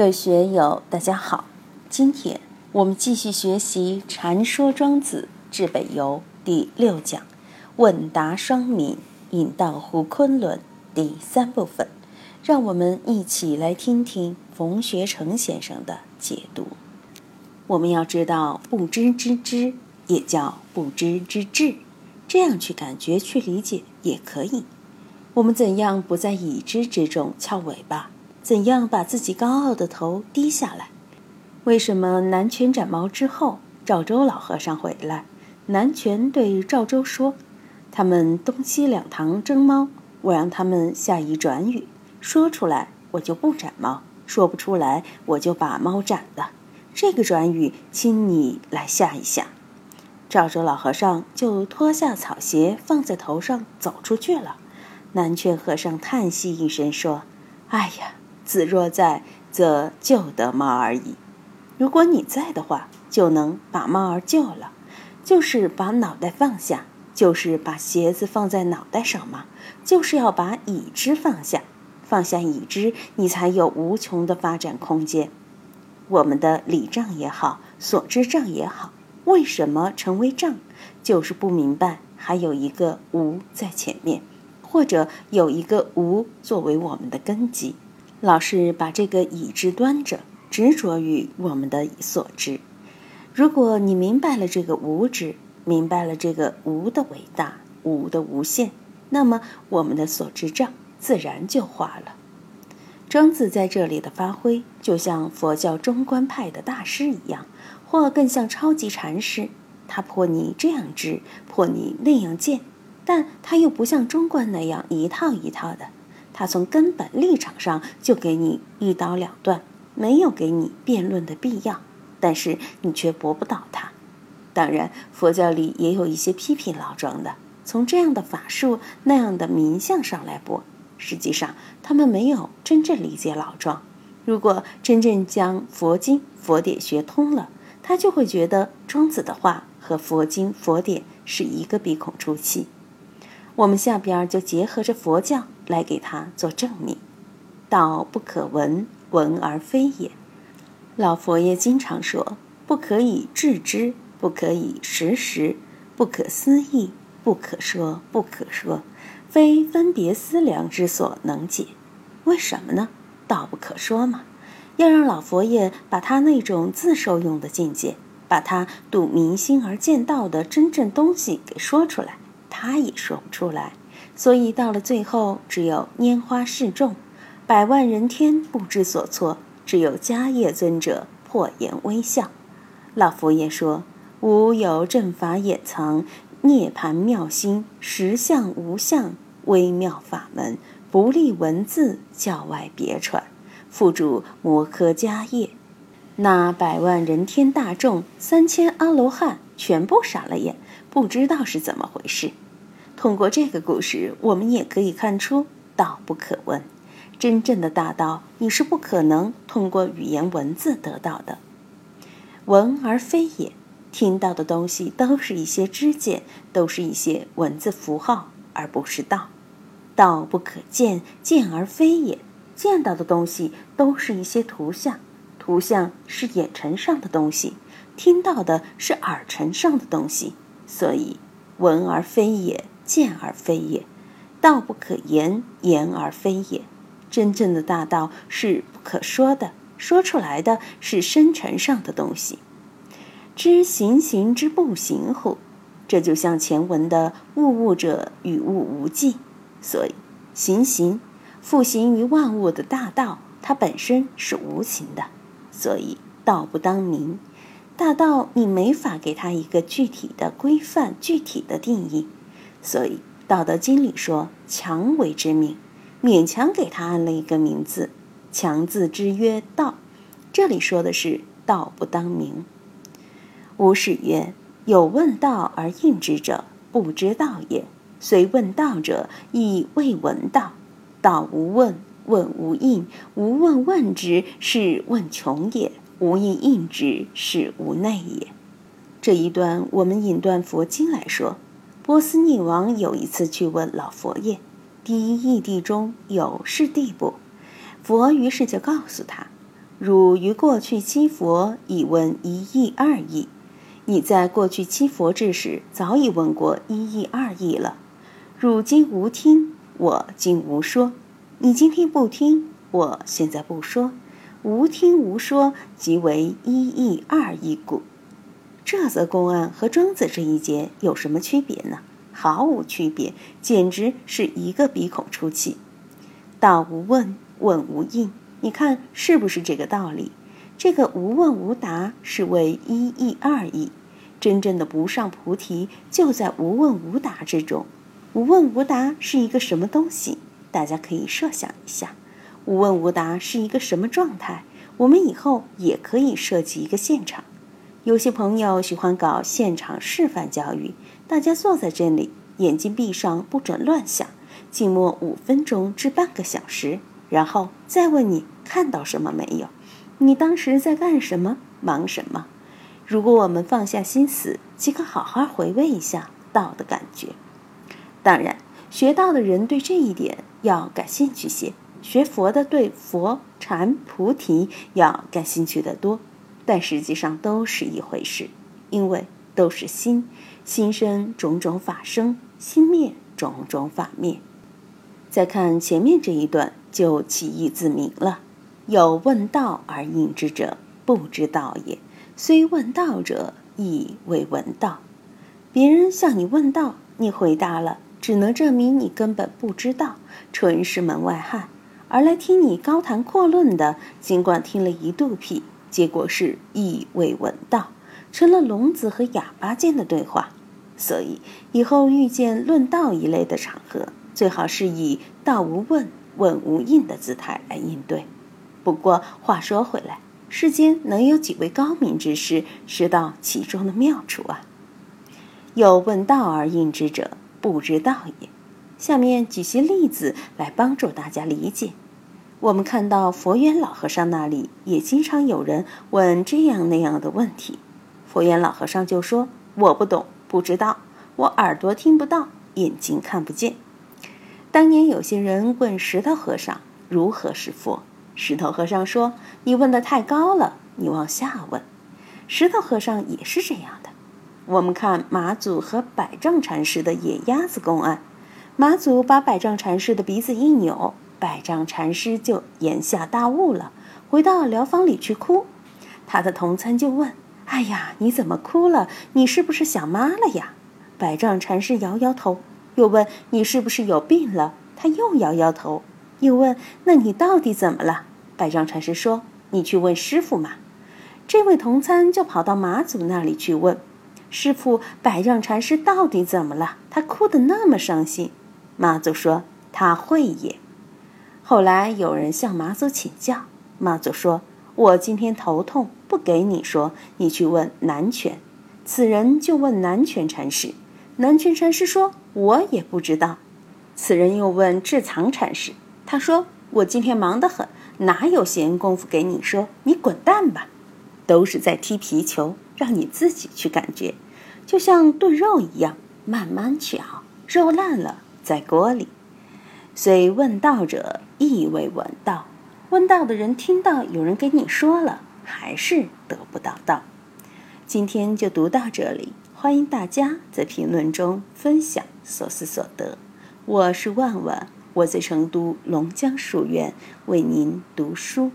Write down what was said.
各位学友，大家好。今天我们继续学习《禅说庄子治北游》第六讲“问答双敏，引道乎昆仑”第三部分。让我们一起来听听冯学成先生的解读。我们要知道，不知之知也叫不知之智，这样去感觉、去理解也可以。我们怎样不在已知之中翘尾巴？怎样把自己高傲的头低下来？为什么南拳斩毛之后，赵州老和尚回来，南拳对赵州说：“他们东西两堂争猫，我让他们下一转语，说出来我就不斩猫；说不出来，我就把猫斩了。这个转语，请你来下一下。”赵州老和尚就脱下草鞋放在头上走出去了。南拳和尚叹息一声说：“哎呀！”子若在，则救得猫而已。如果你在的话，就能把猫儿救了。就是把脑袋放下，就是把鞋子放在脑袋上嘛？就是要把已知放下，放下已知，你才有无穷的发展空间。我们的理障也好，所知障也好，为什么成为障？就是不明白还有一个无在前面，或者有一个无作为我们的根基。老是把这个已知端着，执着于我们的所知。如果你明白了这个无知，明白了这个无的伟大、无的无限，那么我们的所知障自然就化了。庄子在这里的发挥，就像佛教中观派的大师一样，或更像超级禅师。他破你这样知，破你那样见，但他又不像中观那样一套一套的。他从根本立场上就给你一刀两断，没有给你辩论的必要，但是你却驳不倒他。当然，佛教里也有一些批评老庄的，从这样的法术、那样的名相上来驳。实际上，他们没有真正理解老庄。如果真正将佛经、佛典学通了，他就会觉得庄子的话和佛经、佛典是一个鼻孔出气。我们下边就结合着佛教来给他做证明：道不可闻，闻而非也。老佛爷经常说：不可以致知，不可以识时，不可思议，不可说不可说，非分别思量之所能解。为什么呢？道不可说嘛，要让老佛爷把他那种自受用的境界，把他度民心而见道的真正东西给说出来。他也说不出来，所以到了最后，只有拈花示众，百万人天不知所措，只有迦叶尊者破颜微笑。老佛爷说：“吾有正法掩藏，涅盘妙心，实相无相，微妙法门，不立文字，教外别传。付诸摩诃迦叶，那百万人天大众，三千阿罗汉全部傻了眼，不知道是怎么回事。”通过这个故事，我们也可以看出道不可闻。真正的大道，你是不可能通过语言文字得到的。闻而非也，听到的东西都是一些知见，都是一些文字符号，而不是道。道不可见，见而非也。见到的东西都是一些图像，图像是眼尘上的东西，听到的是耳尘上的东西，所以闻而非也。见而非也，道不可言，言而非也。真正的大道是不可说的，说出来的是深沉上的东西。知行行之不行乎？这就像前文的物物者与物无际。所以行行，复行于万物的大道，它本身是无形的。所以道不当名，大道你没法给它一个具体的规范、具体的定义。所以，《道德经》里说“强为之名”，勉强给他安了一个名字，“强”字之曰“道”。这里说的是“道不当名”。吾使曰：“有问道而应之者，不知道也；虽问道者，亦未闻道。道无问，问无应，无问问之，是问穷也；无应应之，是无内也。”这一段，我们引断佛经来说。波斯匿王有一次去问老佛爷：“第一义谛中有是地不？”佛于是就告诉他：“汝于过去七佛已问一义二义。你在过去七佛之时早已问过一义二义了。汝今无听，我今无说。你今天不听，我现在不说。无听无说，即为一义二义故。这则公案和庄子这一节有什么区别呢？毫无区别，简直是一个鼻孔出气。道无问，问无应，你看是不是这个道理？这个无问无答是为一义二义，真正的不上菩提就在无问无答之中。无问无答是一个什么东西？大家可以设想一下，无问无答是一个什么状态？我们以后也可以设计一个现场。有些朋友喜欢搞现场示范教育，大家坐在这里，眼睛闭上，不准乱想，静默五分钟至半个小时，然后再问你看到什么没有？你当时在干什么？忙什么？如果我们放下心思，即可好好回味一下道的感觉。当然，学道的人对这一点要感兴趣些，学佛的对佛、禅、菩提要感兴趣的多。但实际上都是一回事，因为都是心，心生种种法生，心灭种种法灭。再看前面这一段，就其义自明了：有问道而应之者，不知道也；虽问道者，亦未闻道。别人向你问道，你回答了，只能证明你根本不知道，纯是门外汉；而来听你高谈阔论的，尽管听了一肚皮。结果是亦未闻道，成了聋子和哑巴间的对话。所以以后遇见论道一类的场合，最好是以道无问，问无应的姿态来应对。不过话说回来，世间能有几位高明之士知道其中的妙处啊？有问道而应之者，不知道也。下面举些例子来帮助大家理解。我们看到佛缘老和尚那里也经常有人问这样那样的问题，佛缘老和尚就说：“我不懂，不知道，我耳朵听不到，眼睛看不见。”当年有些人问石头和尚如何是佛，石头和尚说：“你问的太高了，你往下问。”石头和尚也是这样的。我们看马祖和百丈禅师的野鸭子公案，马祖把百丈禅师的鼻子一扭。百丈禅师就言下大悟了，回到疗房里去哭。他的同参就问：“哎呀，你怎么哭了？你是不是想妈了呀？”百丈禅师摇摇头，又问：“你是不是有病了？”他又摇摇头，又问：“那你到底怎么了？”百丈禅师说：“你去问师傅嘛。”这位同参就跑到马祖那里去问：“师傅，百丈禅师到底怎么了？他哭得那么伤心。”马祖说：“他会也。”后来有人向马祖请教，马祖说：“我今天头痛，不给你说，你去问南泉。”此人就问南泉禅师，南泉禅师说：“我也不知道。”此人又问智藏禅师，他说：“我今天忙得很，哪有闲工夫给你说？你滚蛋吧！”都是在踢皮球，让你自己去感觉，就像炖肉一样，慢慢去熬，肉烂了在锅里。虽问道者，亦未闻道。问道的人听到有人给你说了，还是得不到道。今天就读到这里，欢迎大家在评论中分享所思所得。我是万万，我在成都龙江书院为您读书。